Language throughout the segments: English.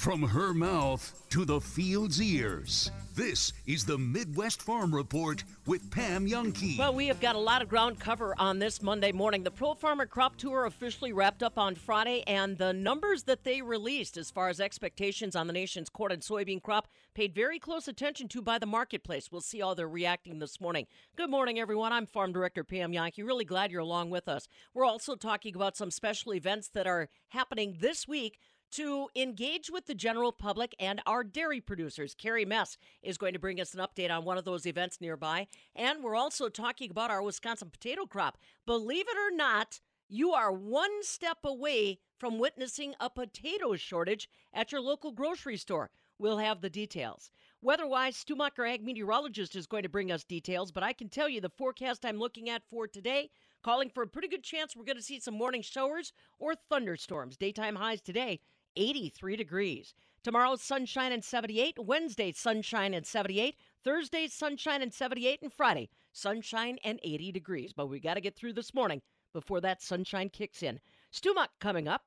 From her mouth to the field's ears. This is the Midwest Farm Report with Pam Jahnke. Well, we have got a lot of ground cover on this Monday morning. The Pro Farmer Crop Tour officially wrapped up on Friday, and the numbers that they released as far as expectations on the nation's corn and soybean crop paid very close attention to by the marketplace. We'll see how they're reacting this morning. Good morning, everyone. I'm Farm Director Pam Jahnke. Really glad you're along with us. We're also talking about some special events that are happening this week to engage with the general public and our dairy producers. Carrie Mess is going to bring us an update on one of those events nearby. And we're also talking about our Wisconsin potato crop. Believe it or not, you are one step away from witnessing a potato shortage at your local grocery store. We'll have the details. Weather-wise, Stu Muck, our ag meteorologist, is going to bring us details, but I can tell you the forecast I'm looking at for today, calling for a pretty good chance we're going to see some morning showers or thunderstorms. Daytime highs today 83 degrees. Tomorrow, sunshine and 78. Wednesday, sunshine and 78. Thursday, sunshine and 78. And Friday, sunshine and 80 degrees. But we got to get through this morning before that sunshine kicks in. Stu Muck coming up.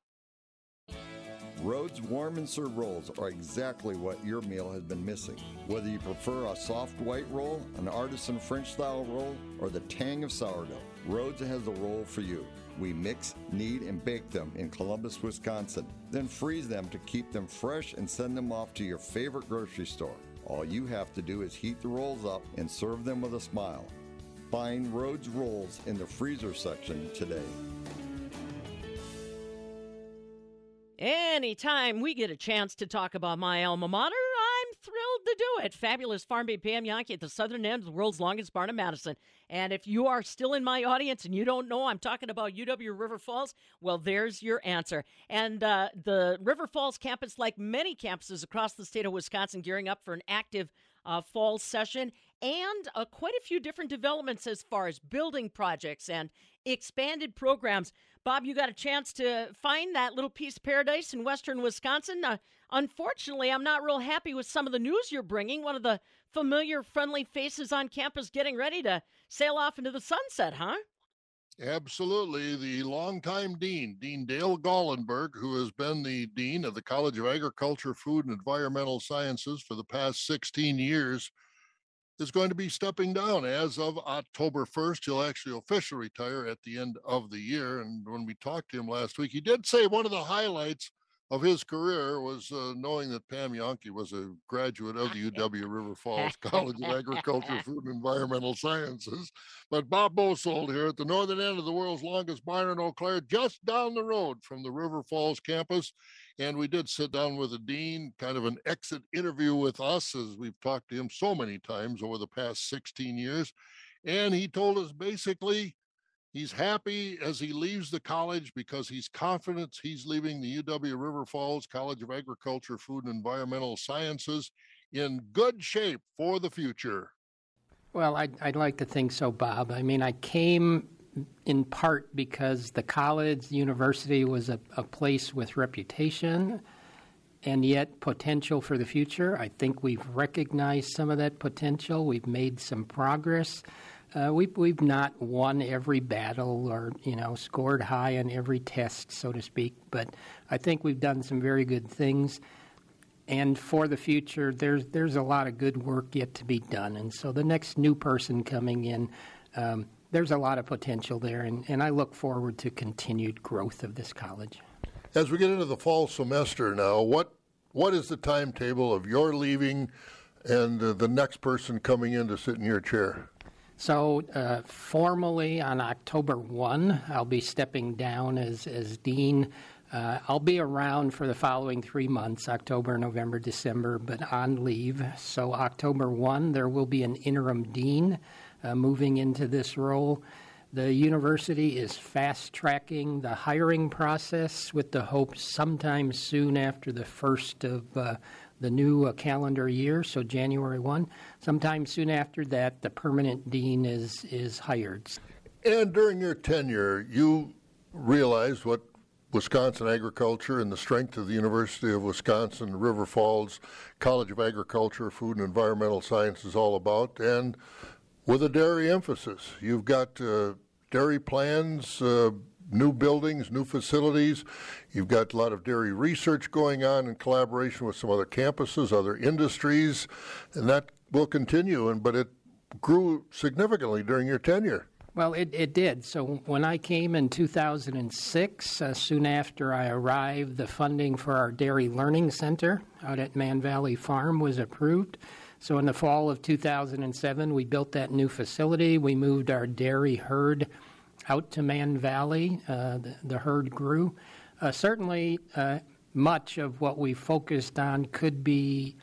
Rhodes warm and serve rolls are exactly what your meal has been missing. Whether you prefer a soft white roll, an artisan French style roll, or the tang of sourdough, Rhodes has a roll for you. We mix, knead, and bake them in Columbus, Wisconsin, then freeze them to keep them fresh and send them off to your favorite grocery store. All you have to do is heat the rolls up and serve them with a smile. Find Rhodes Rolls in the freezer section today. Anytime we get a chance to talk about my alma mater, to do it. Fabulous farm babe Pam Jahnke at the southern end of the world's longest barn in Madison. And if you are still in my audience and you don't know I'm talking about UW River Falls, well, there's your answer. And uh, the River Falls campus, like many campuses across the state of Wisconsin, gearing up for an active uh, fall session and uh, quite a few different developments as far as building projects and expanded programs. Bob, you got a chance to find that little piece of paradise in western Wisconsin. Uh, unfortunately, I'm not real happy with some of the news you're bringing. One of the familiar, friendly faces on campus getting ready to sail off into the sunset, huh? Absolutely. The longtime dean, Dean Dale Gallenberg, who has been the dean of the College of Agriculture, Food, and Environmental Sciences for the past 16 years, is going to be stepping down as of October 1st. He'll actually officially retire at the end of the year. And when we talked to him last week, he did say one of the highlights of his career was uh, knowing that Pam Jahnke was a graduate of the UW River Falls College of Agriculture, Food, and Environmental Sciences. But Bob Bosold here at the northern end of the world's longest barn in Eau Claire, just down the road from the River Falls campus. And we did sit down with the dean, kind of an exit interview with us, as we've talked to him so many times over the past 16 years. And he told us basically He's happy as he leaves the college because he's confident he's leaving the UW River Falls College of Agriculture, Food, and Environmental Sciences in good shape for the future. Well, I'd, I'd like to think so, Bob. I mean, I came in part because the college, the university was a, a place with reputation and yet potential for the future. I think we've recognized some of that potential. We've made some progress. Uh, we've we've not won every battle or you know scored high on every test, so to speak. But I think we've done some very good things. And for the future, there's there's a lot of good work yet to be done. And so the next new person coming in, um, there's a lot of potential there, and, and I look forward to continued growth of this college. As we get into the fall semester now, what what is the timetable of your leaving and uh, the next person coming in to sit in your chair? So, uh, formally on October 1, I'll be stepping down as, as dean. Uh, I'll be around for the following three months October, November, December, but on leave. So, October 1, there will be an interim dean uh, moving into this role. The university is fast tracking the hiring process with the hope sometime soon after the first of uh, the new uh, calendar year, so January 1. Sometime soon after that, the permanent dean is, is hired. And during your tenure, you realized what Wisconsin agriculture and the strength of the University of Wisconsin River Falls College of Agriculture, Food and Environmental Science is all about, and with a dairy emphasis. You've got uh, dairy plans, uh, new buildings, new facilities. You've got a lot of dairy research going on in collaboration with some other campuses, other industries, and that will continue. And but it grew significantly during your tenure. Well, it, it did. So when I came in 2006, uh, soon after I arrived, the funding for our Dairy Learning Center out at Mann Valley Farm was approved. So in the fall of 2007, we built that new facility. We moved our dairy herd out to Mann Valley. Uh, the, the, herd grew. Uh, certainly, uh, much of what we focused on could be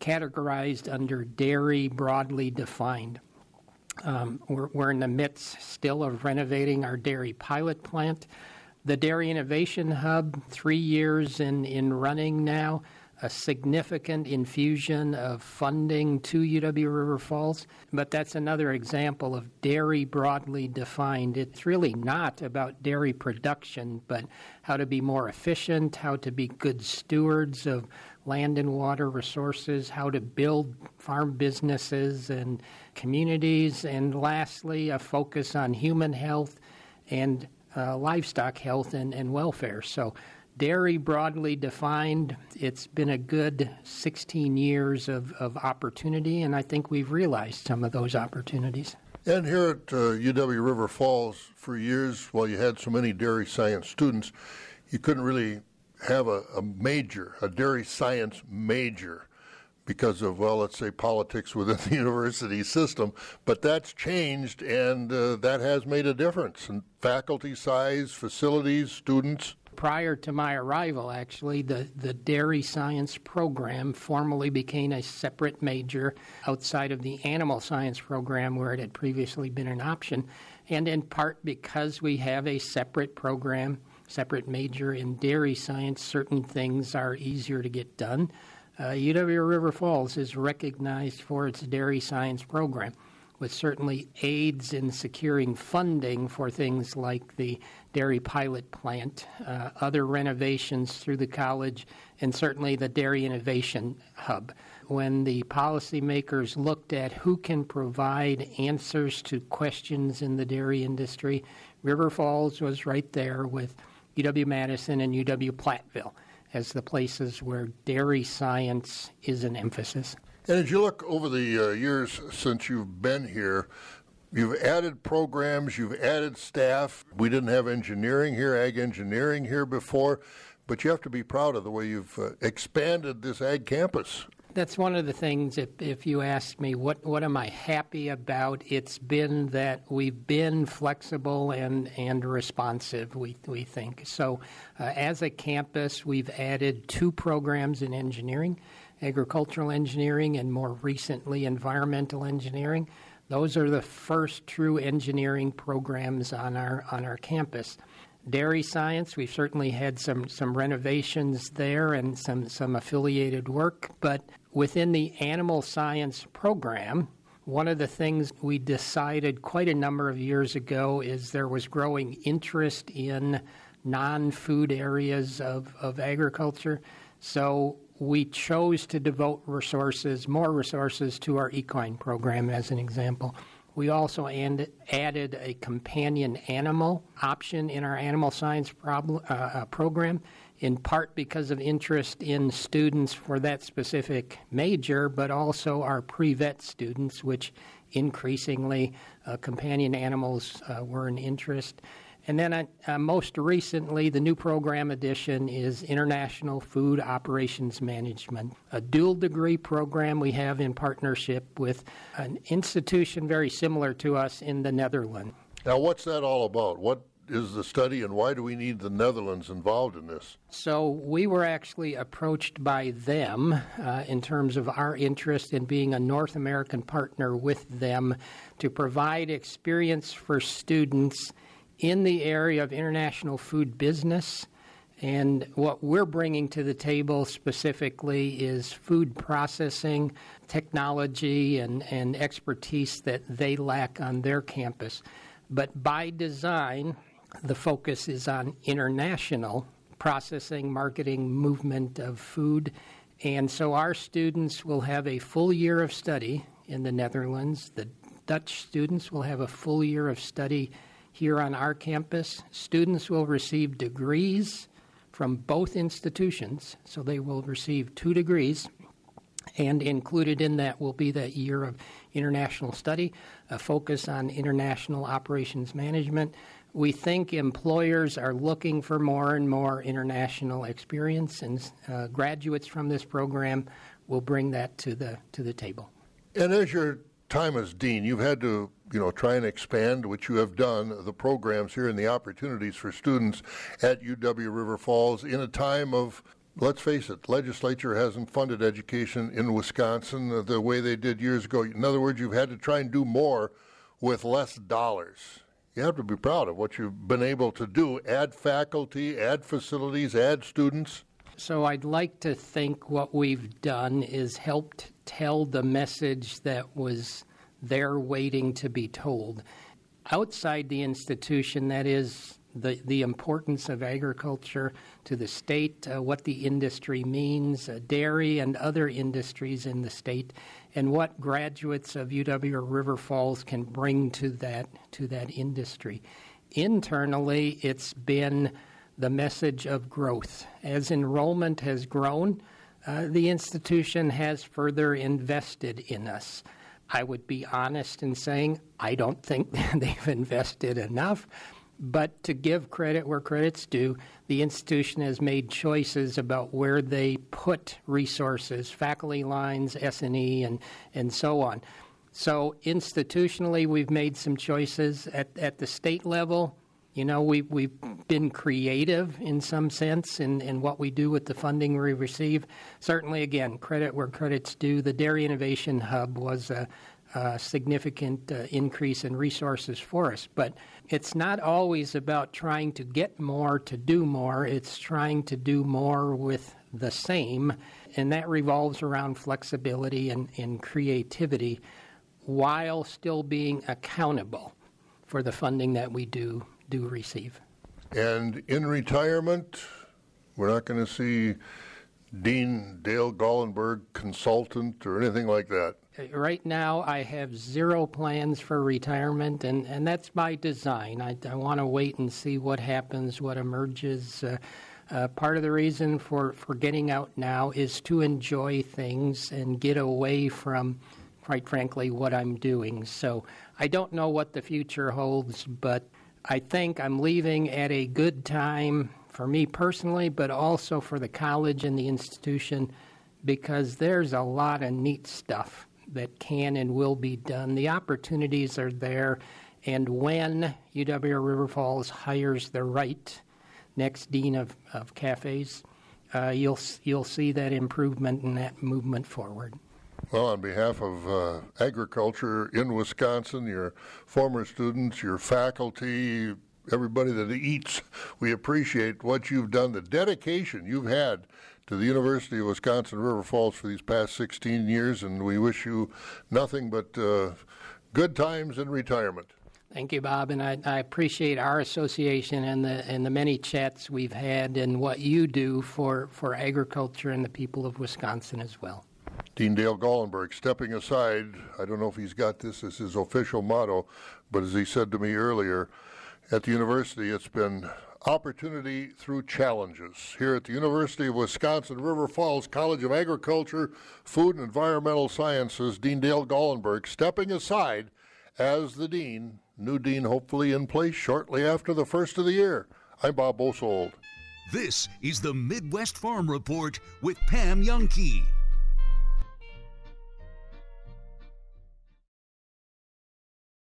categorized under dairy broadly defined. Um, we're, we're, in the midst still of renovating our dairy pilot plant. The Dairy Innovation Hub, three years in, in running now, a significant infusion of funding to UW River Falls. But that's another example of dairy broadly defined. It's really not about dairy production, but how to be more efficient, how to be good stewards of land and water resources, how to build farm businesses and communities, and lastly, a focus on human health and uh, livestock health and, and welfare. So, dairy broadly defined, it's been a good 16 years of, of opportunity, and I think we've realized some of those opportunities. And here at uh, UW River Falls, for years, while you had so many dairy science students, you couldn't really have a, a major, a dairy science major because of, well, let's say politics within the university system. But that's changed, and uh, that has made a difference in faculty size, facilities, students. Prior to my arrival, actually, the, the dairy science program formally became a separate major outside of the animal science program where it had previously been an option, and in part because we have a separate program separate major in dairy science, certain things are easier to get done. Uh, UW River Falls is recognized for its dairy science program, which certainly aids in securing funding for things like the dairy pilot plant, uh, other renovations through the college, and certainly the Dairy Innovation Hub. When the policymakers looked at who can provide answers to questions in the dairy industry, River Falls was right there with UW Madison, and UW Platteville as the places where dairy science is an emphasis. And as you look over the uh, years since you've been here, you've added programs, you've added staff. We didn't have engineering here, ag engineering here before, but you have to be proud of the way you've uh, expanded this ag campus that's one of the things. If if you ask me what what am I happy about, it's been that we've been flexible and and responsive. We we think so. Uh, as a campus, we've added two programs in engineering, agricultural engineering, and more recently environmental engineering. Those are the first true engineering programs on our on our campus dairy science. We've certainly had some, some renovations there and some, some affiliated work, but within the animal science program, one of the things we decided quite a number of years ago is there was growing interest in non food areas of, of agriculture. So we chose to devote resources, more resources, to our equine program as an example. We also added a companion animal option in our animal science uh, uh, program, in part because of interest in students for that specific major, but also our pre vet students, which increasingly uh, companion animals uh, were an interest. And then, uh, uh, most recently, the new program addition is International Food Operations Management, a dual degree program we have in partnership with an institution very similar to us in the Netherlands. Now, what's that all about? What is the study, and why do we need the Netherlands involved in this? So, we were actually approached by them uh, in terms of our interest in being a North American partner with them to provide experience for students in the area of international food business. And what we're bringing to the table specifically is food processing technology and, and expertise that they lack on their campus. But by design, the focus is on international processing, marketing, movement of food. And so our students will have a full year of study in the Netherlands. The Dutch students will have a full year of study here on our campus. Students will receive degrees from both institutions, so they will receive two degrees. And included in that will be that year of international study, a focus on international operations management. We think employers are looking for more and more international experience, and uh, graduates from this program will bring that to the to the table. And as your time as dean, you've had to you know try and expand, which you have done, the programs here and the opportunities for students at UW River Falls in a time of let's face it, legislature hasn't funded education in Wisconsin the way they did years ago. In other words, you've had to try and do more with less dollars. You have to be proud of what you've been able to do add faculty, add facilities, add students. So I'd like to think what we've done is helped tell the message that was there waiting to be told. Outside the institution, that is the, the importance of agriculture to the state, uh, what the industry means, uh, dairy and other industries in the state, and what graduates of UW River Falls can bring to that to that industry. Internally, it's been the message of growth. As enrollment has grown, uh, the institution has further invested in us. I would be honest in saying I don't think they've invested enough. But to give credit where credit's due, the institution has made choices about where they put resources, faculty lines, S&E, and, and so on. So institutionally, we've made some choices at, at the state level. You know, we, we've been creative in some sense in, in what we do with the funding we receive. Certainly, again, credit where credit's due. The Dairy Innovation Hub was a, a significant uh, increase in resources for us. But it's not always about trying to get more to do more, it's trying to do more with the same. And that revolves around flexibility and, and creativity while still being accountable for the funding that we do do receive. And in retirement, we're not going to see Dean Dale Gallenberg consultant or anything like that. Right now, I have zero plans for retirement, and, and that's by design. I, I want to wait and see what happens, what emerges. Uh, uh, part of the reason for, for getting out now is to enjoy things and get away from, quite frankly, what I'm doing. So I don't know what the future holds, but I think I'm leaving at a good time for me personally, but also for the college and the institution because there's a lot of neat stuff that can and will be done. The opportunities are there, and when UW River Falls hires the right next dean of, of CAFES, uh, you'll you'll see that improvement and that movement forward. Well, on behalf of uh, agriculture in Wisconsin, your former students, your faculty, everybody that eats, we appreciate what you've done, the dedication you've had to the University of Wisconsin River Falls for these past 16 years, and we wish you nothing but uh, good times in retirement. Thank you, Bob, and I, I, appreciate our association and the and the many chats we've had and what you do for, for agriculture and the people of Wisconsin as well. Dean Dale Gallenberg stepping aside. I don't know if he's got this as his official motto, but as he said to me earlier, at the university, it's been opportunity through challenges. Here at the University of Wisconsin River Falls College of Agriculture, Food and Environmental Sciences, Dean Dale Gallenberg stepping aside as the dean, new dean hopefully in place shortly after the first of the year. I'm Bob Bosold. This is the Midwest Farm Report with Pam Jahnke.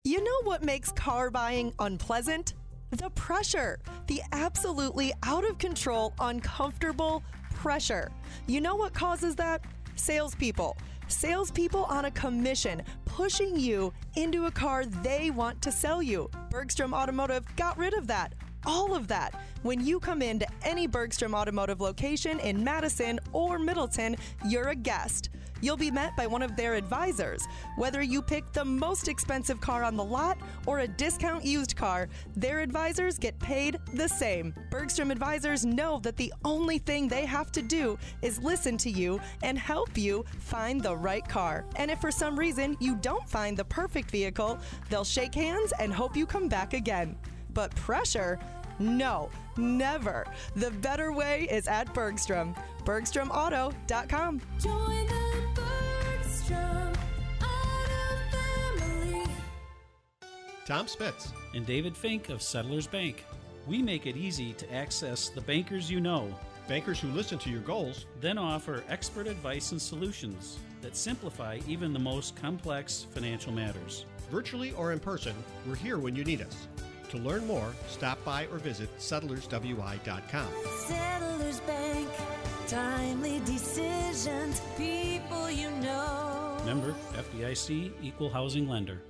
You know what makes car buying unpleasant? The pressure. The absolutely out of control, uncomfortable pressure. You know what causes that? Salespeople. Salespeople on a commission pushing you into a car they want to sell you. Bergstrom Automotive got rid of that all of that when you come into any Bergstrom Automotive location in Madison or Middleton, you're a guest. You'll be met by one of their advisors. Whether you pick the most expensive car on the lot or a discount used car, their advisors get paid the same. Bergstrom advisors know that the only thing they have to do is listen to you and help you find the right car. And if for some reason you don't find the perfect vehicle, they'll shake hands and hope you come back again. But pressure? No, never. The better way is at Bergstrom. BergstromAuto.com. Join the Bergstrom Auto family. Tom Spitz. and David Fink of Settlers Bank. We make it easy to access the bankers you know, Bankers who listen to your goals. then offer expert advice and solutions that simplify even the most complex financial matters. Virtually or in person, we're here when you need us. To learn more, stop by or visit settlerswi.com. Settlers Bank. Timely decisions. People you know. Member FDIC Equal Housing Lender.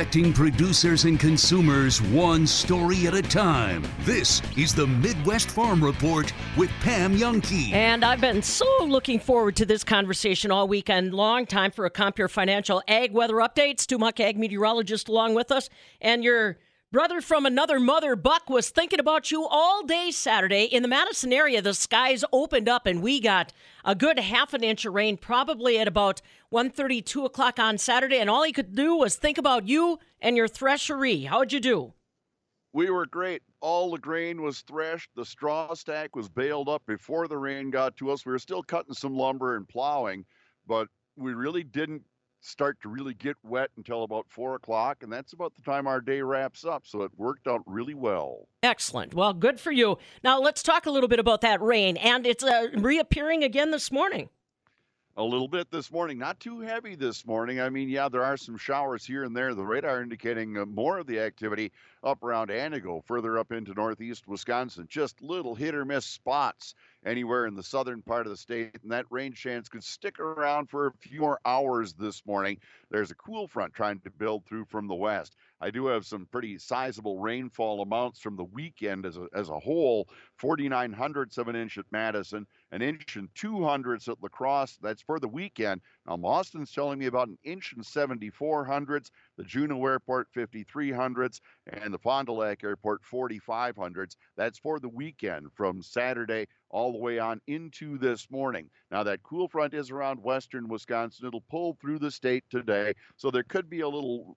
Connecting producers and consumers one story at a time. This is the Midwest Farm Report with Pam Jahnke. And I've been so looking forward to this conversation all weekend long. Time for a Compeer Financial Ag Weather Update. Stu Muck, ag meteorologist, along with us. And your brother from another mother, Buck, was thinking about you all day Saturday. In the Madison area, the skies opened up and we got a good half an inch of rain, probably at about 1.30, 2 o'clock on Saturday. And all he could do was think about you and your threshery. How'd you do? We were great. All the grain was threshed. The straw stack was baled up before the rain got to us. We were still cutting some lumber and plowing, but we really didn't start to really get wet until about four o'clock, and that's about the time our day wraps up. So it worked out really well. Excellent. Well, good for you. Now let's talk a little bit about that rain, and it's uh, reappearing again this morning. A little bit this morning, not too heavy this morning. I mean, yeah, there are some showers here and there. The radar indicating uh, more of the activity up around Anago, further up into northeast Wisconsin. Just little hit or miss spots anywhere in the southern part of the state, and that rain chance could stick around for a few more hours this morning. There's a cool front trying to build through from the west. I do have some pretty sizable rainfall amounts from the weekend as a, as a whole 49 hundredths of an inch at Madison, an inch and two hundredths at La Crosse. That's for the weekend. Now, Boston's telling me about an inch and 74 hundredths, the Juneau Airport 53 hundredths, and the Fond du Lac Airport 45 hundredths. That's for the weekend from Saturday all the way on into this morning. Now, that cool front is around western Wisconsin. It'll pull through the state today, so there could be a little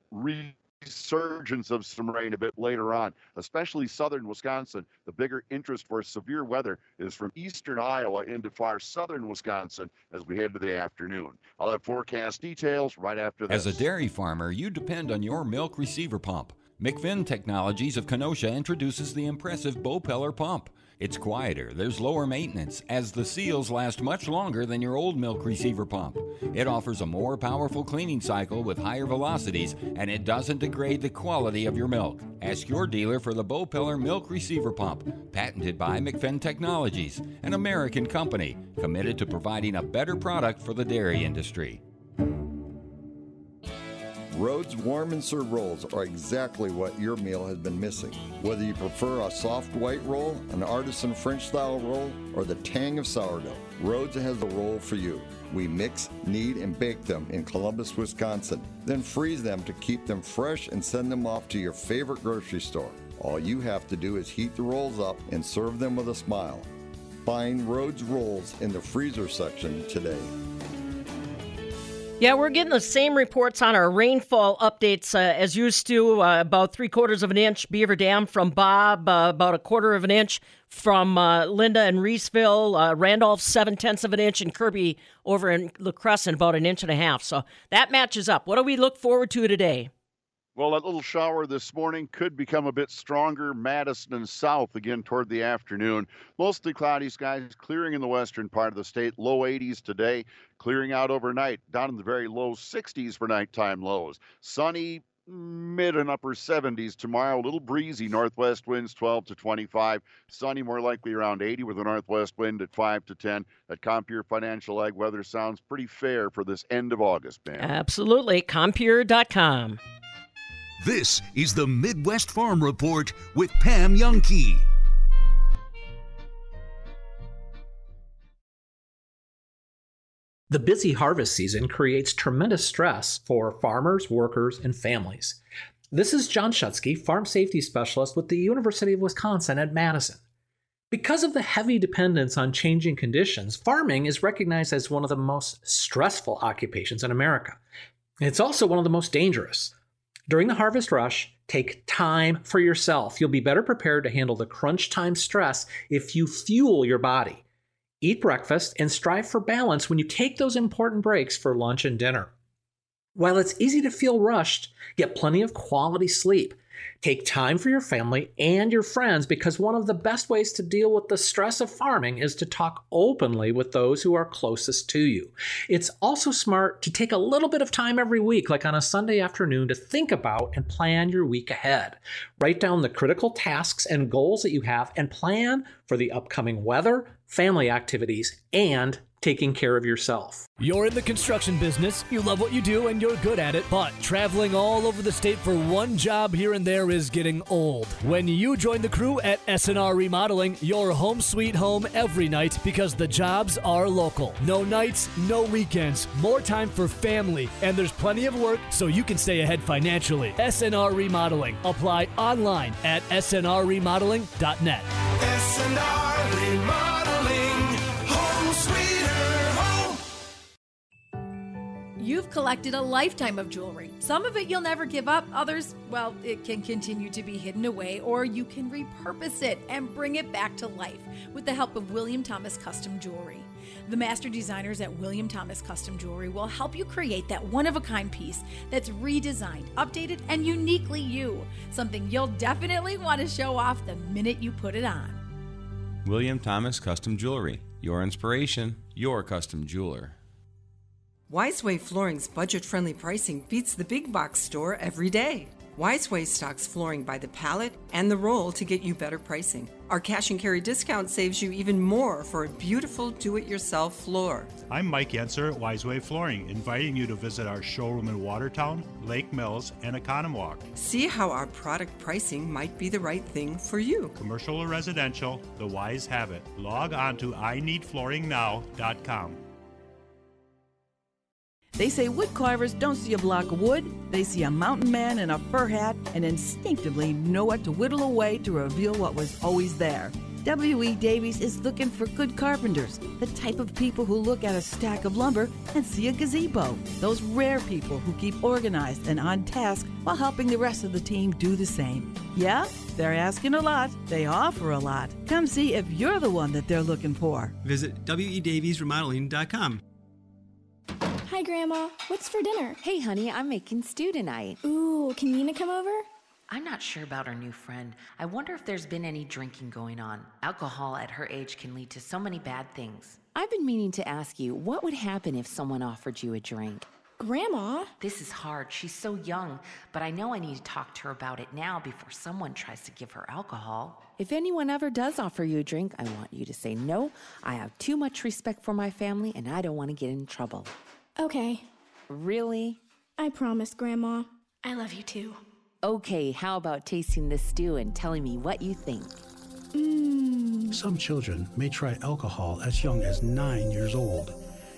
resurgence of some rain a bit later on, especially southern Wisconsin. The bigger interest for severe weather is from eastern Iowa into far southern Wisconsin as we head to the afternoon. I'll have forecast details right after this. As a dairy farmer, you depend on your milk receiver pump. McFinn Technologies of Kenosha introduces the impressive Bopeller pump. It's quieter, there's lower maintenance, as the seals last much longer than your old milk receiver pump. It offers a more powerful cleaning cycle with higher velocities, and it doesn't degrade the quality of your milk. Ask your dealer for the Bopeller Milk Receiver Pump, patented by McFinn Technologies, an American company committed to providing a better product for the dairy industry. Rhodes warm and serve rolls are exactly what your meal has been missing. Whether you prefer a soft white roll, an artisan French style roll, or the tang of sourdough, Rhodes has the roll for you. We mix, knead, and bake them in Columbus, Wisconsin, then freeze them to keep them fresh and send them off to your favorite grocery store. All you have to do is heat the rolls up and serve them with a smile. Find Rhodes rolls in the freezer section today. Yeah, we're getting the same reports on our rainfall updates uh, as used to. Uh, about three quarters of an inch, Beaver Dam from Bob, uh, about a quarter of an inch from uh, Linda and Reeseville, uh, Randolph, seven tenths of an inch, and Kirby over in La Crescent, about an inch and a half. So that matches up. What do we look forward to today? Well, that little shower this morning could become a bit stronger. Madison and south again toward the afternoon. Mostly cloudy skies, clearing in the western part of the state. Low 80s today, clearing out overnight, down in the very low 60s for nighttime lows. Sunny, mid and upper 70s tomorrow. A little breezy, northwest winds 12 to 25. Sunny, more likely around 80 with a northwest wind at 5 to 10. That Compeer Financial Ag weather sounds pretty fair for this end of August, man. Absolutely. Compeer.com. This is the Midwest Farm Report with Pam Jahnke. The busy harvest season creates tremendous stress for farmers, workers, and families. This is John Shutske, Farm Safety Specialist with the University of Wisconsin at Madison. Because of the heavy dependence on changing conditions, farming is recognized as one of the most stressful occupations in America. It's also one of the most dangerous. During the harvest rush, take time for yourself. You'll be better prepared to handle the crunch time stress if you fuel your body. Eat breakfast and strive for balance when you take those important breaks for lunch and dinner. While it's easy to feel rushed, get plenty of quality sleep. Take time for your family and your friends because one of the best ways to deal with the stress of farming is to talk openly with those who are closest to you. It's also smart to take a little bit of time every week, like on a Sunday afternoon, to think about and plan your week ahead. Write down the critical tasks and goals that you have and plan for the upcoming weather, family activities, and taking care of yourself. You're in the construction business, you love what you do, and you're good at it, but traveling all over the state for one job here and there is getting old. When you join the crew at SNR Remodeling, you're home sweet home every night because the jobs are local. No nights, no weekends, more time for family, and there's plenty of work so you can stay ahead financially. SNR Remodeling. Apply online at snrremodeling.net. SNR Remodeling, You've collected a lifetime of jewelry. Some of it you'll never give up, others, well, it can continue to be hidden away, or you can repurpose it and bring it back to life with the help of William Thomas Custom Jewelry. The master designers at William Thomas Custom Jewelry will help you create that one of a kind piece that's redesigned, updated, and uniquely you. Something you'll definitely want to show off the minute you put it on. William Thomas Custom Jewelry. Your inspiration, your custom jeweler. Wiseway Flooring's budget friendly pricing beats the big box store every day. Wiseway stocks flooring by the pallet and the roll to get you better pricing. Our cash and carry discount saves you even more for a beautiful do it yourself floor. I'm Mike Yenser at Wiseway Flooring, inviting you to visit our showroom in Watertown, Lake Mills, and Oconomowoc. See how our product pricing might be the right thing for you. Commercial or residential, the Wise have it. Log on to ineedflooringnow.com. They say wood carvers don't see a block of wood, they see a mountain man in a fur hat and instinctively know what to whittle away to reveal what was always there. W.E. Davies is looking for good carpenters, the type of people who look at a stack of lumber and see a gazebo. Those rare people who keep organized and on task while helping the rest of the team do the same. Yeah, they're asking a lot, they offer a lot. Come see if you're the one that they're looking for. Visit wedaviesremodeling.com. Hi, Grandma. What's for dinner? Hey, honey, I'm making stew tonight. Ooh, can Nina come over? I'm not sure about our new friend. I wonder if there's been any drinking going on. Alcohol at her age can lead to so many bad things. I've been meaning to ask you what would happen if someone offered you a drink? Grandma? This is hard. She's so young, but I know I need to talk to her about it now before someone tries to give her alcohol. If anyone ever does offer you a drink, I want you to say no. I have too much respect for my family and I don't want to get in trouble. Okay. Really? I promise, Grandma. I love you too. Okay, how about tasting this stew and telling me what you think? Mmm. Some children may try alcohol as young as nine years old.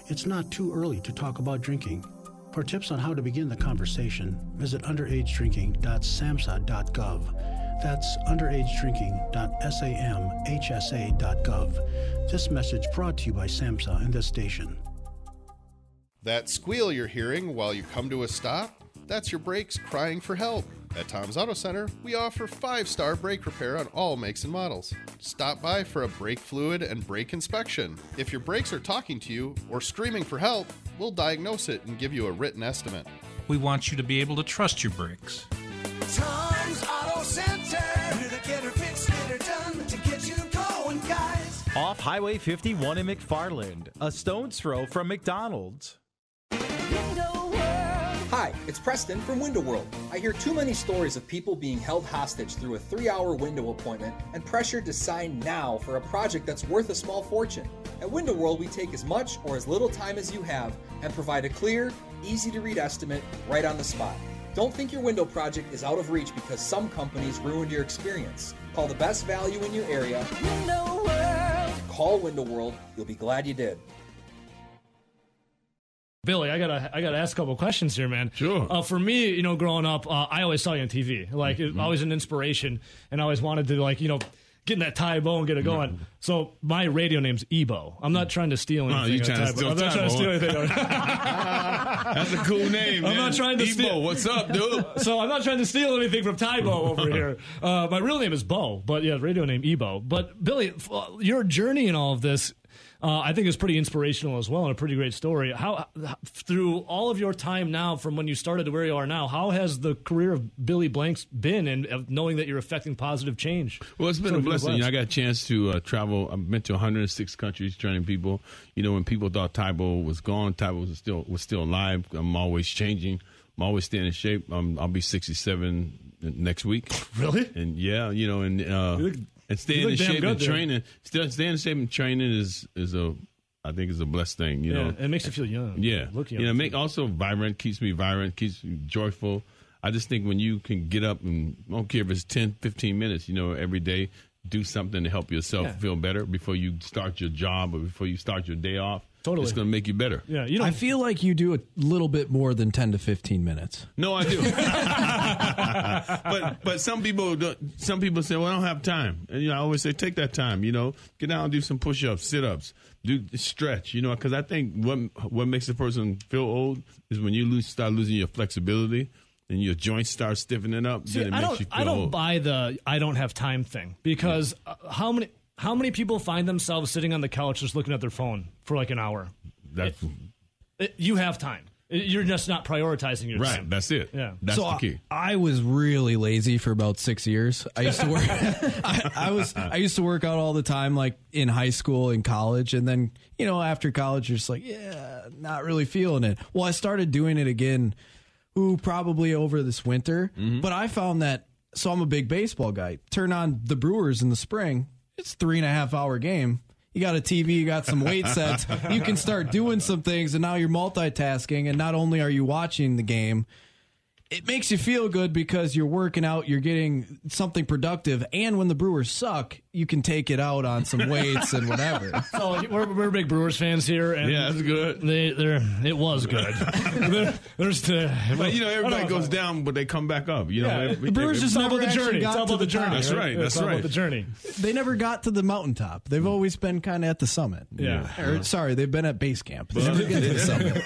It's not too early to talk about drinking. For tips on how to begin the conversation, visit underagedrinking.samhsa.gov. That's underagedrinking.samhsa.gov. This message brought to you by SAMHSA and this station. That squeal you're hearing while you come to a stop, that's your brakes crying for help. At Tom's Auto Center, we offer five star brake repair on all makes and models. Stop by for a brake fluid and brake inspection. If your brakes are talking to you or screaming for help, we'll diagnose it and give you a written estimate. We want you to be able to trust your brakes. Tom's Auto Center, here to get her fixed, get her done, to get you going, guys. Off Highway 51 in McFarland, a stone's throw from McDonald's. Hi, it's Preston from Window World. I hear too many stories of people being held hostage through a three hour window appointment and pressured to sign now for a project that's worth a small fortune. At Window World, we take as much or as little time as you have and provide a clear, easy to read estimate right on the spot. Don't think your window project is out of reach because some companies ruined your experience. Call the best value in your area. Window World. Call Window World. You'll be glad you did. Billy, I gotta I gotta ask a couple questions here, man. Sure. Uh, for me, you know, growing up, uh, I always saw you on TV. Like, it, always an inspiration, and I always wanted to like, you know, get in that Tae Bo and get it going. So my radio name's Ebo. I'm not trying to steal anything. you on trying to steal I'm not trying to steal anything. That's a cool name, I'm not trying to Ebo, steal. what's up, dude? So I'm not trying to steal anything from Tae Bo over here. Uh, my real name is Bo, but yeah, radio name Ebo. But Billy, uh, your journey in all of this, uh, I think is pretty inspirational as well, and a pretty great story. How through all of your time now, from when you started to where you are now, how has the career of Billy Blanks been, and uh, knowing that you're affecting positive change? Well, it's been a blessing. You know, I got a chance to uh, travel. I've been to 106 countries training people. You know, when people thought Tae Bo was gone, Tae Bo was still was still alive. I'm always changing. I'm always staying in shape. Um, I'll be 67 next week. Really? And yeah, you know, and uh, and staying in shape and training. Still staying in shape and training is is a I think is a blessed thing. You Yeah, know, it makes you feel young. Yeah, Look young, You know, make also vibrant keeps me vibrant, keeps me joyful. I just think when you can get up and I don't care if it's 10, 15 minutes, you know, every day, do something to help yourself Yeah. feel better before you start your job or before you start your day off. Totally. it's going to make you better. Yeah, you I feel like you do a little bit more than 10 to 15 minutes. No, I do. but but some people don't, some people say, well, I don't have time. And you know, I always say, take that time. You know, get down and do some push ups, sit ups, do stretch. You know, because I think what what makes a person feel old is when you lose start losing your flexibility and your joints start stiffening up. See, then it I makes don't, you feel I don't old. buy the I don't have time thing because uh, how many how many people find themselves sitting on the couch just looking at their phone for like an hour? That's It- you have time. You're just not prioritizing your right. time. That's it. Yeah. That's so the I- I, was really lazy for about six years. I used to work. I, I was. I used to work out all the time, like in high school and college, and then you know after college, you're just like, yeah, not really feeling it. Well, I started doing it again. Ooh, probably over this winter. Mm-hmm. But I found that. So I'm a big baseball guy. Turn on the Brewers in the spring. It's three and a half hour game. You got a TV, you got some weight sets. You can start doing some things, and now you're multitasking. And not only are you watching the game, it makes you feel good because you're working out, you're getting something productive, and when the Brewers suck, you can take it out on some weights and whatever. So we're, we're big Brewers fans here, and Yeah, that's good. They, they're, it was good. There's the, But you know, everybody know. goes down, but they come back up. You know, Yeah, every- the Brewers every- just never Never the actually journey. got It's all to about the the journey. top. That's right, that's right. the journey. They never got to the mountaintop. They've mm. always been kind of at the summit. Yeah. Or, sorry, they've been at base camp. They never get to the summit.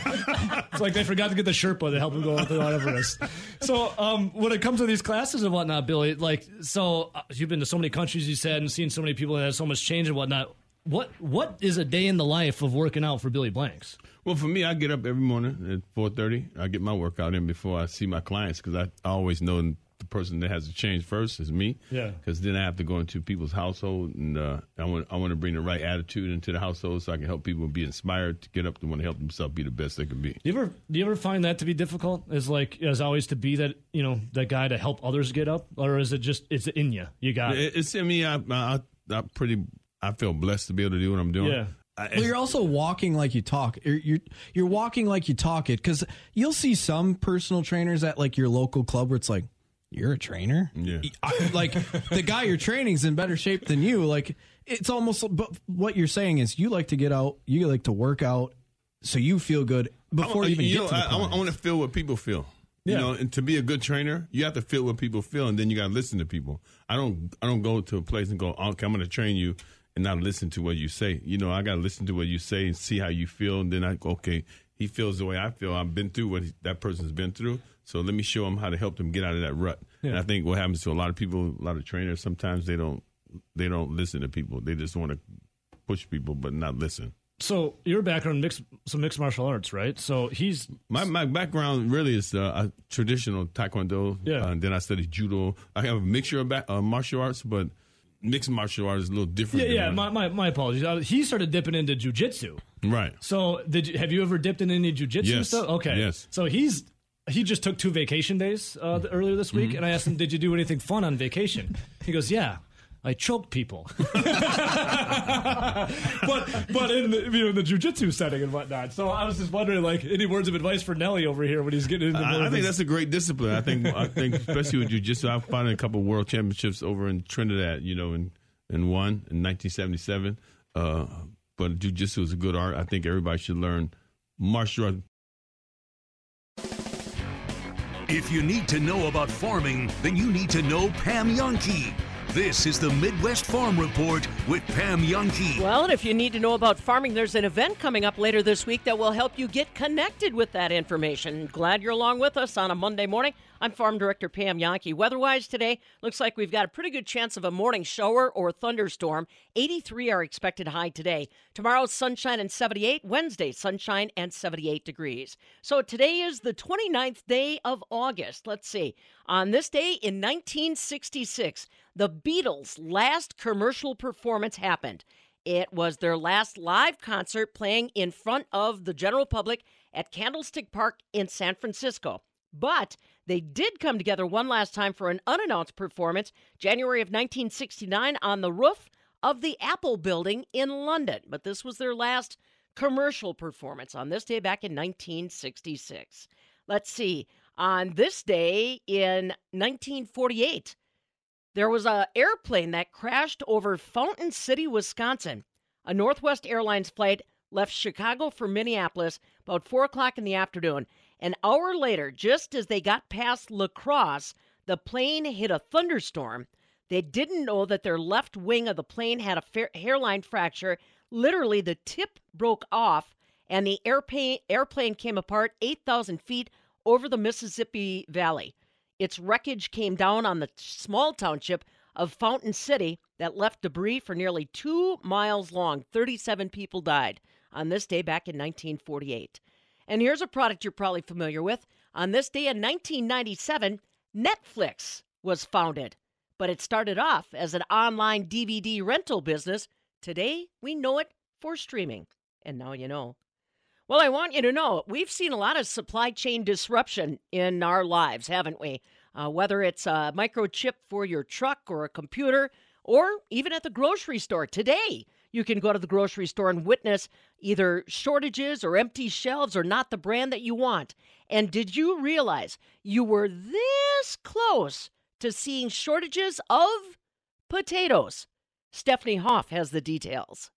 It's like they forgot to get the Sherpa to help them go up to Mount Everest. So, um, when it comes to these classes and whatnot, Billy, like, so uh, you've been to so many countries, you said, and seen so many people that have so much change and whatnot. What What is a day in the life of working out for Billy Blanks? Well, for me, I get up every morning at four thirty. I get my workout in before I see my clients because I always know the person that has to change first is me. Yeah. Because then I have to go into people's household, and uh, I want I want to bring the right attitude into the household so I can help people be inspired to get up and want to help themselves be the best they can be. Do you ever do you ever find that to be difficult? Is like as always to be that you know that guy to help others get up, or is it just it's in you? You got it. It- It's in me. I, I I pretty I feel blessed to be able to do what I'm doing. Yeah. Well, you're also walking like you talk. You're you're, you're walking like you talk it because you'll see some personal trainers at like your local club where it's like you're a trainer. Yeah. I- like the guy you're training's in better shape than you. Like it's almost. But what you're saying is you like to get out. You like to work out, so you feel good before I, you even you get know, to the I, I, want to feel what people feel. You Yeah. know, and to be a good trainer, you have to feel what people feel, and then you got to listen to people. I don't, I don't go to a place and go, okay, I'm going to train you, and not listen to what you say. You know, I got to listen to what you say and see how you feel, and then I go, okay, he feels the way I feel. I've been through what he, that person's been through, so let me show them how to help them get out of that rut. And I think what happens to a lot of people, a lot of trainers, sometimes they don't, they don't listen to people. They just want to push people, but not listen. So your background mixed some mixed martial arts, right? So he's My my background really is uh, a traditional taekwondo. Yeah. Uh, and then I studied judo. I have a mixture of back, uh, martial arts, but mixed martial arts is a little different. Yeah, yeah. My, my, my apologies. Uh, he started dipping into jujitsu. right. So, did you, have you ever dipped in any jujitsu Yes. stuff? Okay. Yes. So he's he just took two vacation days uh, th- earlier this Mm-hmm. week, and I asked him, "Did you do anything fun on vacation?" He goes, "Yeah." I choked people, but but in the, you know in the jujitsu setting and whatnot. So I was just wondering, like, any words of advice for Nelly over here when he's getting into? I, I think that's a great discipline. I think I think especially with jujitsu, I've found a couple of world championships over in Trinidad. You know, in in one in 1977. Uh, but jujitsu is a good art. I think everybody should learn martial art. If you need to know about farming, then you need to know Pam Jahnke. This is the Midwest Farm Report with Pam Jahnke. Well, and if you need to know about farming, there's an event coming up later this week that will help you get connected with that information. Glad you're along with us on a Monday morning. I'm Farm Director Pam Jahnke. Weather-wise today, looks like we've got a pretty good chance of a morning shower or thunderstorm. 83 are expected high today. Tomorrow, sunshine and 78. Wednesday, sunshine and 78 degrees. So today is the 29th day of August. Let's see. On this day in 1966, the Beatles' last commercial performance happened. It was their last live concert playing in front of the general public at Candlestick Park in San Francisco. But they did come together one last time for an unannounced performance, January of 1969, on the roof of the Apple building in London. But this was their last commercial performance on this day back in 1966. Let's see. On this day in 1948, there was a airplane that crashed over Fountain City, Wisconsin. A Northwest Airlines flight left Chicago for Minneapolis about four o'clock in the afternoon. An hour later, just as they got past La Crosse, the plane hit a thunderstorm. They didn't know that their left wing of the plane had a hairline fracture. Literally, the tip broke off, and the airplane airplane came apart 8,000 feet over the Mississippi Valley. Its wreckage came down on the small township of Fountain City that left debris for nearly two miles long. 37 people died on this day back in 1948. And here's a product you're probably familiar with. On this day in 1997, Netflix was founded, but it started off as an online DVD rental business. Today, we know it for streaming. And now you know. Well, I want you to know we've seen a lot of supply chain disruption in our lives, haven't we? Uh, whether it's a microchip for your truck or a computer, or even at the grocery store. Today, you can go to the grocery store and witness either shortages or empty shelves or not the brand that you want. And did you realize you were this close to seeing shortages of potatoes? Stephanie Hoff has the details.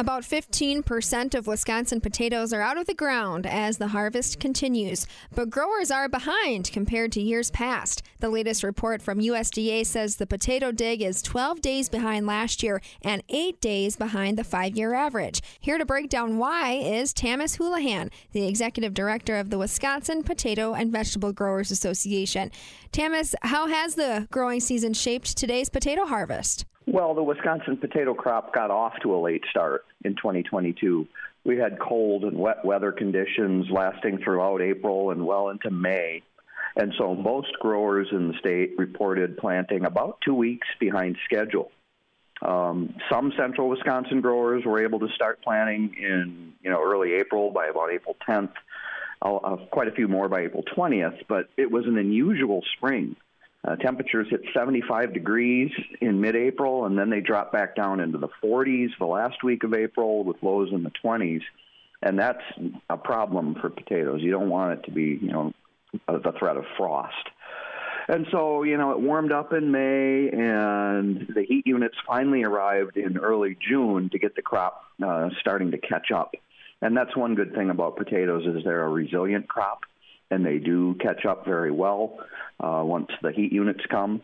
About 15% of Wisconsin potatoes are out of the ground as the harvest continues, but growers are behind compared to years past. The latest report from USDA says the potato dig is 12 days behind last year and 8 days behind the 5-year average. Here to break down why is Tamas Houlihan, the executive director of the Wisconsin Potato and Vegetable Growers Association. Tamas, how has the growing season shaped today's potato harvest? Well, the Wisconsin potato crop got off to a late start in 2022. We had cold and wet weather conditions lasting throughout April and well into May. And so most growers in the state reported planting about two weeks behind schedule. Um, some central Wisconsin growers were able to start planting in you know early April by about April 10th. Uh, quite a few more by April 20th, but it was an unusual spring. Uh, temperatures hit 75 degrees in mid April, and then they dropped back down into the 40s the last week of April with lows in the 20s. And that's a problem for potatoes. You don't want it to be, you know, the threat of frost. And so, you know, it warmed up in May, and the heat units finally arrived in early June to get the crop uh, starting to catch up. And that's one good thing about potatoes is they're a resilient crop, and they do catch up very well uh, once the heat units come.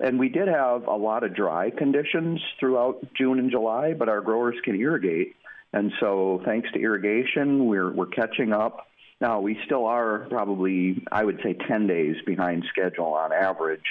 And we did have a lot of dry conditions throughout June and July, but our growers can irrigate. And so, thanks to irrigation, we're, we're catching up. Now, we still are probably, I would say, 10 days behind schedule on average,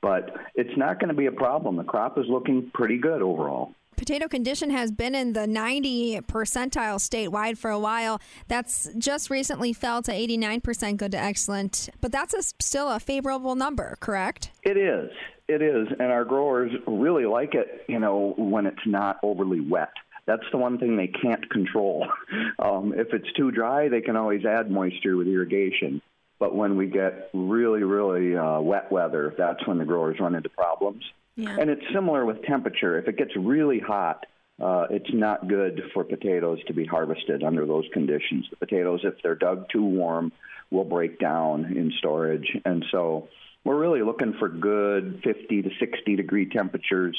but it's not going to be a problem. The crop is looking pretty good overall. Potato condition has been in the 90 percentile statewide for a while. That's just recently fell to 89% good to excellent, but that's a, still a favorable number, correct? It is. It is. And our growers really like it, you know, when it's not overly wet. That's the one thing they can't control. Um, if it's too dry, they can always add moisture with irrigation. But when we get really, really uh, wet weather, that's when the growers run into problems. Yeah. And it's similar with temperature. If it gets really hot, uh, it's not good for potatoes to be harvested under those conditions. The potatoes, if they're dug too warm, will break down in storage. And so we're really looking for good 50 to 60 degree temperatures.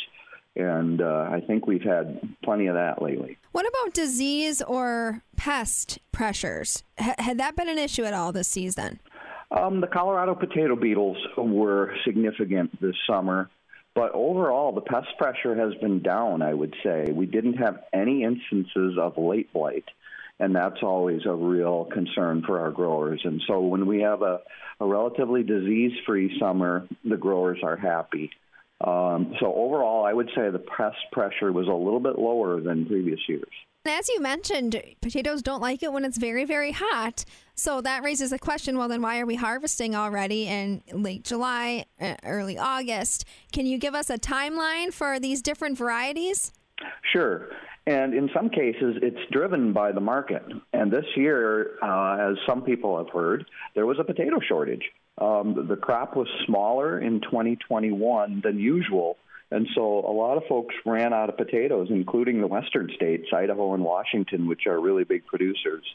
And uh, I think we've had plenty of that lately. What about disease or pest pressures? H- had that been an issue at all this season? Um, the Colorado potato beetles were significant this summer, but overall, the pest pressure has been down, I would say. We didn't have any instances of late blight, and that's always a real concern for our growers. And so when we have a, a relatively disease free summer, the growers are happy. Um, so overall, I would say the pest pressure was a little bit lower than previous years. As you mentioned, potatoes don't like it when it's very, very hot. So that raises the question well, then why are we harvesting already in late July, early August? Can you give us a timeline for these different varieties? Sure. And in some cases, it's driven by the market. And this year, uh, as some people have heard, there was a potato shortage. Um, the crop was smaller in 2021 than usual. And so a lot of folks ran out of potatoes, including the western states, Idaho and Washington, which are really big producers.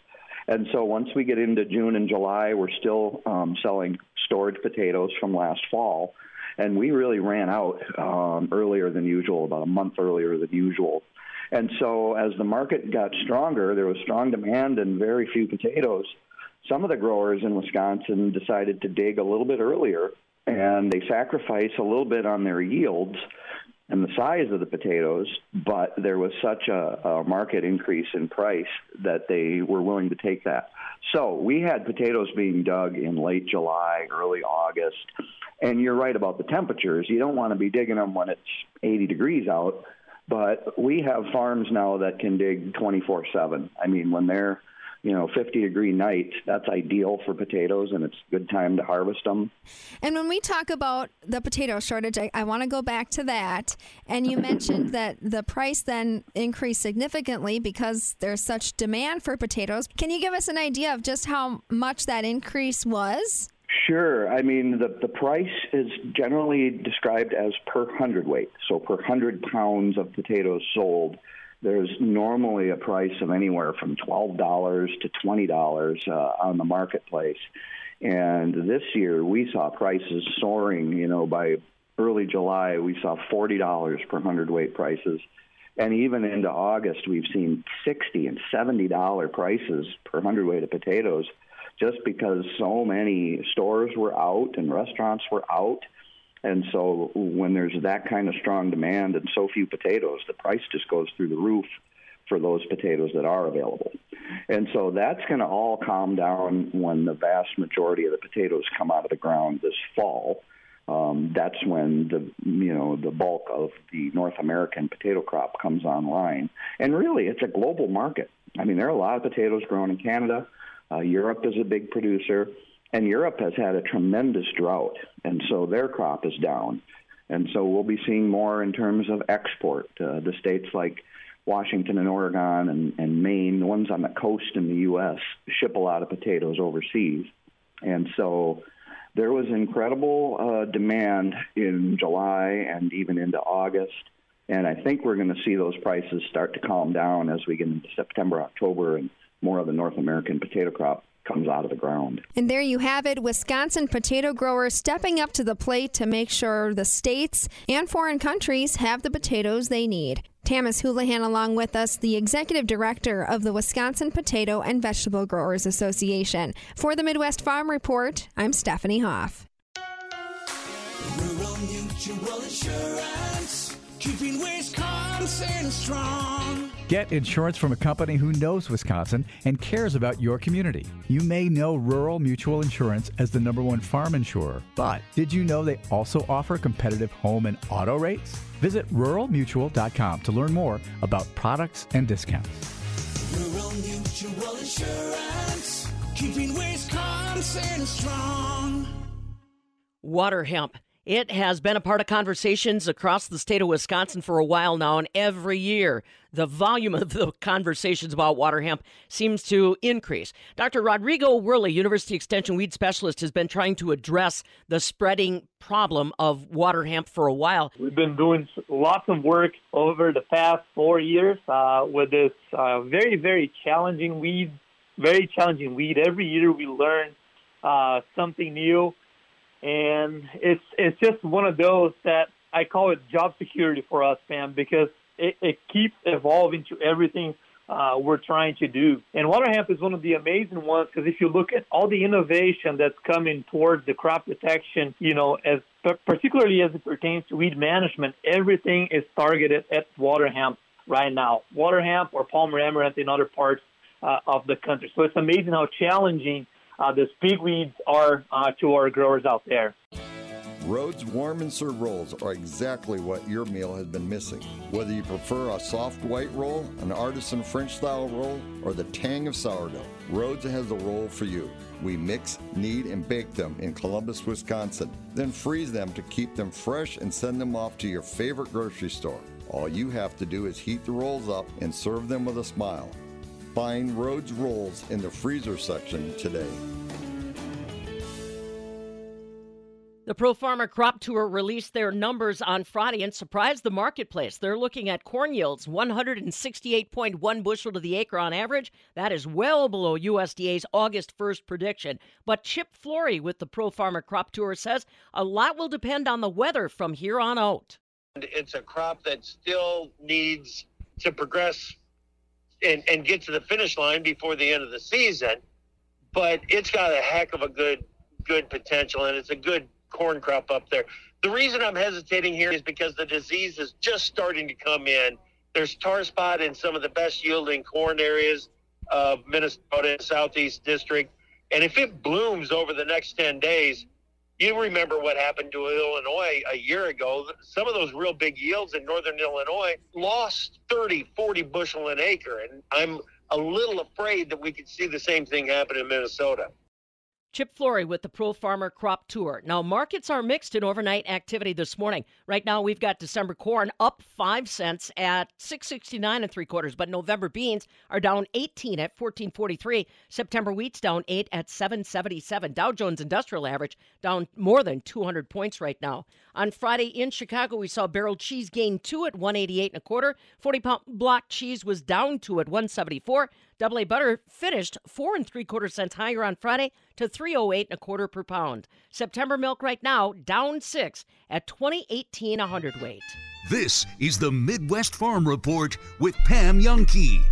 And so once we get into June and July, we're still um, selling storage potatoes from last fall. And we really ran out um, earlier than usual, about a month earlier than usual. And so as the market got stronger, there was strong demand and very few potatoes. Some of the growers in Wisconsin decided to dig a little bit earlier and they sacrifice a little bit on their yields and the size of the potatoes, but there was such a, a market increase in price that they were willing to take that. So we had potatoes being dug in late July, early August, and you're right about the temperatures. You don't want to be digging them when it's 80 degrees out, but we have farms now that can dig 24 7. I mean, when they're you know 50 degree night that's ideal for potatoes and it's a good time to harvest them And when we talk about the potato shortage, I, I want to go back to that. And you mentioned that the price then increased significantly because there's such demand for potatoes. Can you give us an idea of just how much that increase was? Sure. I mean, the, the price is generally described as per hundredweight. So, per hundred pounds of potatoes sold, there's normally a price of anywhere from $12 to $20 uh, on the marketplace. And this year, we saw prices soaring. You know, by early July, we saw $40 per hundredweight prices. And even into August, we've seen 60 and $70 prices per hundredweight of potatoes just because so many stores were out and restaurants were out. And so when there's that kind of strong demand and so few potatoes, the price just goes through the roof for those potatoes that are available. And so that's going to all calm down when the vast majority of the potatoes come out of the ground this fall. Um, that's when the you know the bulk of the North American potato crop comes online, and really it's a global market. I mean, there are a lot of potatoes grown in Canada. Uh, Europe is a big producer, and Europe has had a tremendous drought, and so their crop is down. And so we'll be seeing more in terms of export. Uh, the states like Washington and Oregon and, and Maine, the ones on the coast in the U.S., ship a lot of potatoes overseas. And so there was incredible uh, demand in July and even into August. And I think we're going to see those prices start to calm down as we get into September, October, and more of the North American potato crop comes out of the ground. And there you have it Wisconsin potato growers stepping up to the plate to make sure the states and foreign countries have the potatoes they need. Tamas Houlihan along with us, the executive director of the Wisconsin Potato and Vegetable Growers Association. For the Midwest Farm Report, I'm Stephanie Hoff. Rural Mutual Insurance keeping Wisconsin strong. Get insurance from a company who knows Wisconsin and cares about your community. You may know Rural Mutual Insurance as the number one farm insurer, but did you know they also offer competitive home and auto rates? Visit ruralmutual.com to learn more about products and discounts. Rural Mutual Insurance, keeping Wisconsin strong. Water hemp. It has been a part of conversations across the state of Wisconsin for a while now, and every year the volume of the conversations about water hemp seems to increase. Dr. Rodrigo Werle, University Extension weed specialist, has been trying to address the spreading problem of water hemp for a while. We've been doing lots of work over the past four years uh, with this uh, very, very challenging weed. Very challenging weed. Every year we learn uh, something new, and it's it's just one of those that I call it job security for us, Pam, because it, it keeps evolving to everything uh, we're trying to do. And water hemp is one of the amazing ones because if you look at all the innovation that's coming towards the crop protection, you know, as particularly as it pertains to weed management, everything is targeted at water hemp right now. Water hemp or palmer amaranth in other parts uh, of the country. So it's amazing how challenging uh, these big weeds are uh, to our growers out there. Rhodes warm and serve rolls are exactly what your meal has been missing. Whether you prefer a soft white roll, an artisan French style roll, or the tang of sourdough, Rhodes has the roll for you. We mix, knead, and bake them in Columbus, Wisconsin, then freeze them to keep them fresh and send them off to your favorite grocery store. All you have to do is heat the rolls up and serve them with a smile. Find Rhodes rolls in the freezer section today. The Pro Farmer Crop Tour released their numbers on Friday and surprised the marketplace. They're looking at corn yields 168.1 bushel to the acre on average. That is well below USDA's August 1st prediction. But Chip Flory with the Pro Farmer Crop Tour says a lot will depend on the weather from here on out. It's a crop that still needs to progress and, and get to the finish line before the end of the season, but it's got a heck of a good good potential and it's a good corn crop up there. The reason I'm hesitating here is because the disease is just starting to come in. There's tar spot in some of the best yielding corn areas of Minnesota Southeast District. And if it blooms over the next 10 days, you remember what happened to Illinois a year ago. Some of those real big yields in northern Illinois lost 30, 40 bushel an acre. And I'm a little afraid that we could see the same thing happen in Minnesota. Chip Flory with the Pro Farmer Crop Tour. Now, markets are mixed in overnight activity this morning. Right now, we've got December corn up five cents at six sixty nine and three quarters, but November beans are down eighteen at fourteen forty three. September wheat's down eight at seven seventy seven. Dow Jones Industrial Average down more than two hundred points right now. On Friday in Chicago, we saw barrel cheese gain two at one eighty eight and a quarter. Forty pound block cheese was down two at one seventy four. Double A butter finished four and three quarter cents higher on Friday to 308 and a quarter per pound. September milk right now down six at 2018 a hundredweight. This is the Midwest Farm Report with Pam Jahnke.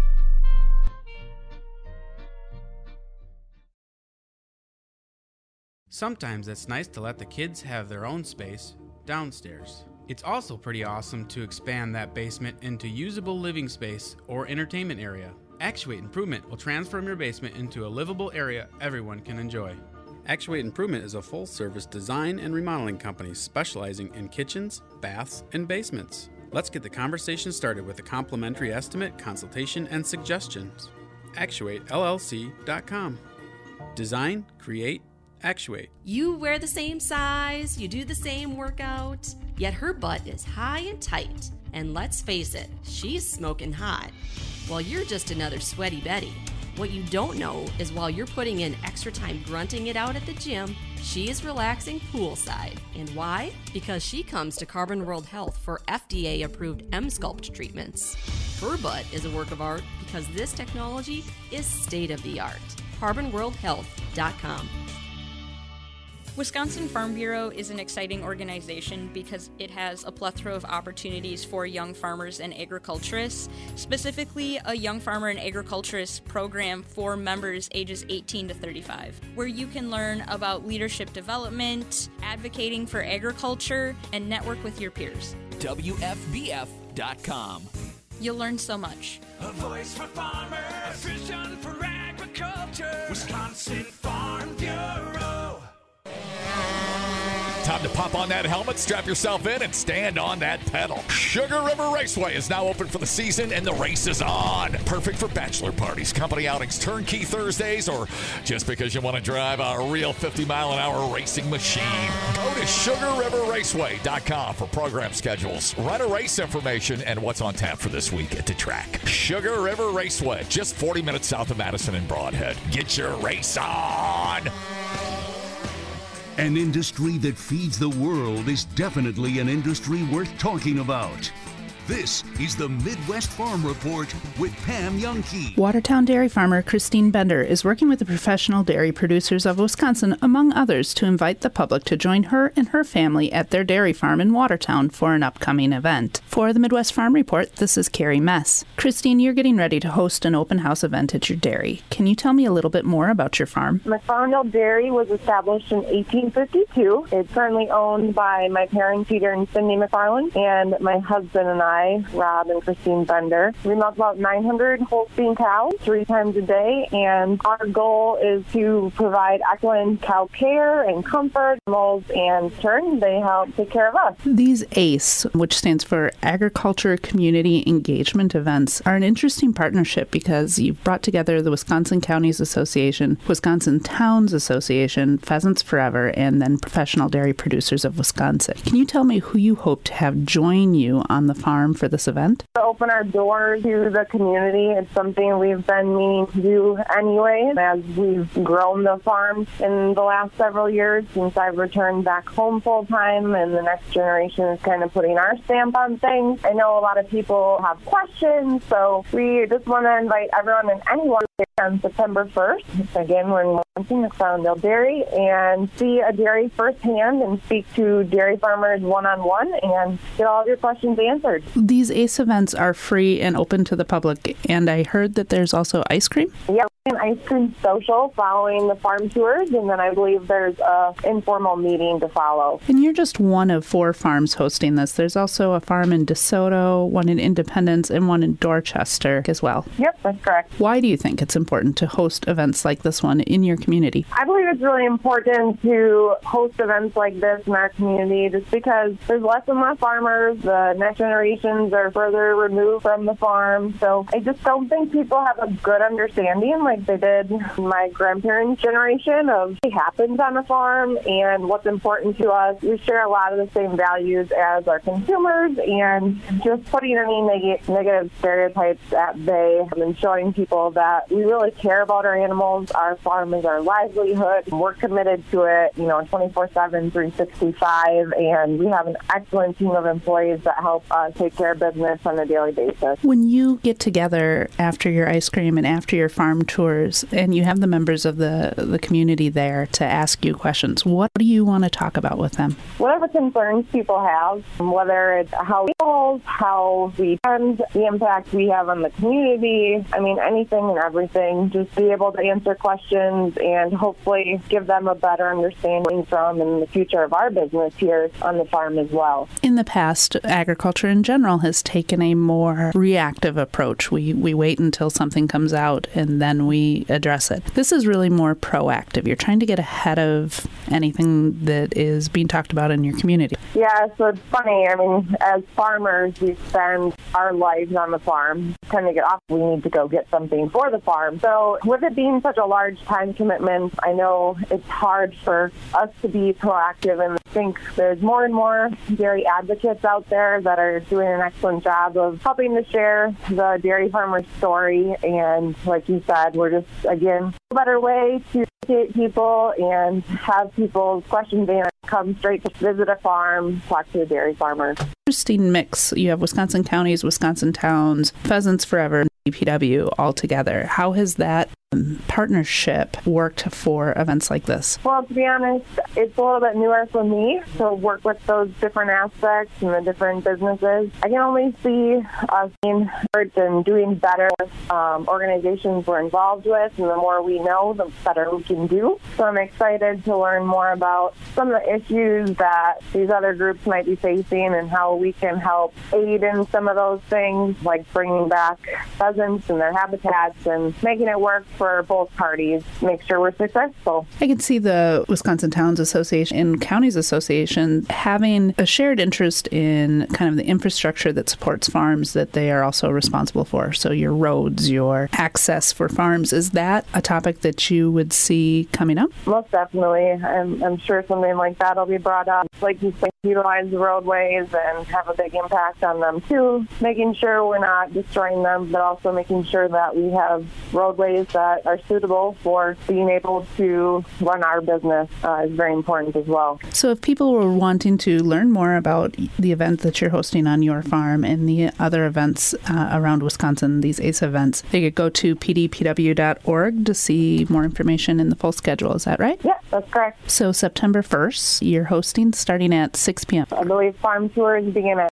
Sometimes it's nice to let the kids have their own space downstairs. It's also pretty awesome to expand that basement into usable living space or entertainment area. Actuate Improvement will transform your basement into a livable area everyone can enjoy. Actuate Improvement is a full service design and remodeling company specializing in kitchens, baths, and basements. Let's get the conversation started with a complimentary estimate, consultation, and suggestions. ActuateLLC.com. Design, create, actuate. You wear the same size, you do the same workout, yet her butt is high and tight. And let's face it, she's smoking hot. While you're just another sweaty Betty. What you don't know is while you're putting in extra time grunting it out at the gym, she is relaxing poolside. And why? Because she comes to Carbon World Health for FDA approved Emsculpt treatments. Her butt is a work of art because this technology is state of the art. CarbonWorldHealth.com. Wisconsin Farm Bureau is an exciting organization because it has a plethora of opportunities for young farmers and agriculturists, specifically a Young Farmer and Agriculturist program for members ages 18 to 35, where you can learn about leadership development, advocating for agriculture, and network with your peers. WFBF.com. You'll learn so much. A voice for farmers, a vision for agriculture. Wisconsin Farm Time to pop on that helmet, strap yourself in, and stand on that pedal. Sugar River Raceway is now open for the season, and the race is on. Perfect for bachelor parties, company outings, turnkey Thursdays, or just because you want to drive a real 50 mile an hour racing machine. Go to SugarRiverRaceway.com for program schedules, a race information, and what's on tap for this week at the track. Sugar River Raceway, just 40 minutes south of Madison and Brodhead. Get your race on! An industry that feeds the world is definitely an industry worth talking about. This is the Midwest Farm Report with Pam Jahnke. Watertown dairy farmer Christine Bender is working with the professional dairy producers of Wisconsin, among others, to invite the public to join her and her family at their dairy farm in Watertown for an upcoming event. For the Midwest Farm Report, this is Carrie Mess. Christine, you're getting ready to host an open house event at your dairy. Can you tell me a little bit more about your farm? McFarlandale Dairy was established in 1852. It's currently owned by my parents, Peter and Cindy McFarland, and my husband and I, Rob and Christine Bender. We milk about 900 Holstein cows three times a day, and our goal is to provide excellent cow care and comfort. Animals and turn, they help take care of us. These ACE, which stands for Agriculture Community Engagement Events, are an interesting partnership because you've brought together the Wisconsin Counties Association, Wisconsin Towns Association, Pheasants Forever, and then Professional Dairy Producers of Wisconsin. Can you tell me who you hope to have join you on the farm for this event? To open our doors to the community, it's something we've been meaning to do anyway. As we've grown the farm in the last several years since I've returned back home full time, and the next generation is kind of putting our stamp on things. I know a lot of people have questions, so we just want to invite everyone and anyone on September 1st. Again, we're in Lansing at Farmville Dairy and see a dairy firsthand and speak to dairy farmers one on one and get all of your questions answered. These ACE events are free and open to the public, and I heard that there's also ice cream. Yeah, ice cream social following the farm tours, and then I believe there's a informal meeting to follow. And you're just one of four farms hosting this. There's also a farm in DeSoto, one in Independence, and one in Dorchester as well. Yep, that's correct. Why do you think it's important to host events like this one in your community? I believe it's really important to host events like this in our community just because there's less and less farmers. The next generations are further removed from the farm. So I just don't think people have a good understanding like they did my grandparents' generation of what happens on a farm and what's important to us. We share a lot of the same values as our consumers and just putting any neg- negative stereotypes at bay and showing people that we really care about our animals. Our farm is our livelihood. We're committed to it, you know, 24 7, 365, and we have an excellent team of employees that help us take care of business on a daily basis. When you get together after your ice cream and after your farm and you have the members of the, the community there to ask you questions, what do you want to talk about with them? Whatever concerns people have, whether it's how we hold, how we fund, the impact we have on the community, I mean, anything and everything, just be able to answer questions and hopefully give them a better understanding from in the future of our business here on the farm as well. In the past, agriculture in general has taken a more reactive approach. We, we wait until something comes out and then we address it. This is really more proactive. You're trying to get ahead of anything that is being talked about in your community. Yeah, so it's funny. I mean, as farmers, we spend our lives on the farm. Tend to get off. We need to go get something for the farm. So, with it being such a large time commitment, I know it's hard for us to be proactive. And think there's more and more dairy advocates out there that are doing an excellent job of helping to share the dairy farmer's story. And like you said, we're just again a better way to educate people and have people's questions answered. Come straight to visit a farm, talk to a dairy farmer. Interesting mix. You have Wisconsin counties, Wisconsin towns, Pheasants Forever. PW all together. How has that partnership worked for events like this? Well, to be honest, it's a little bit newer for me to work with those different aspects and the different businesses. I can only see us being hurt and doing better um, organizations we're involved with, and the more we know, the better we can do. So I'm excited to learn more about some of the issues that these other groups might be facing and how we can help aid in some of those things, like bringing back pheasants and their habitats and making it work for both parties, make sure we're successful. I can see the Wisconsin Towns Association and Counties Association having a shared interest in kind of the infrastructure that supports farms that they are also responsible for. So, your roads, your access for farms. Is that a topic that you would see coming up? Most definitely. I'm, I'm sure something like that will be brought up. Like you say, utilize the roadways and have a big impact on them too. Making sure we're not destroying them, but also making sure that we have roadways that are suitable for being able to run our business uh, is very important as well. So, if people were wanting to learn more about the event that you're hosting on your farm and the other events uh, around Wisconsin, these ACE events, they could go to pdpw.org to see more information in the full schedule. Is that right? Yeah, that's correct. So, September 1st, you're hosting starting at 6 p.m. I believe farm tours begin at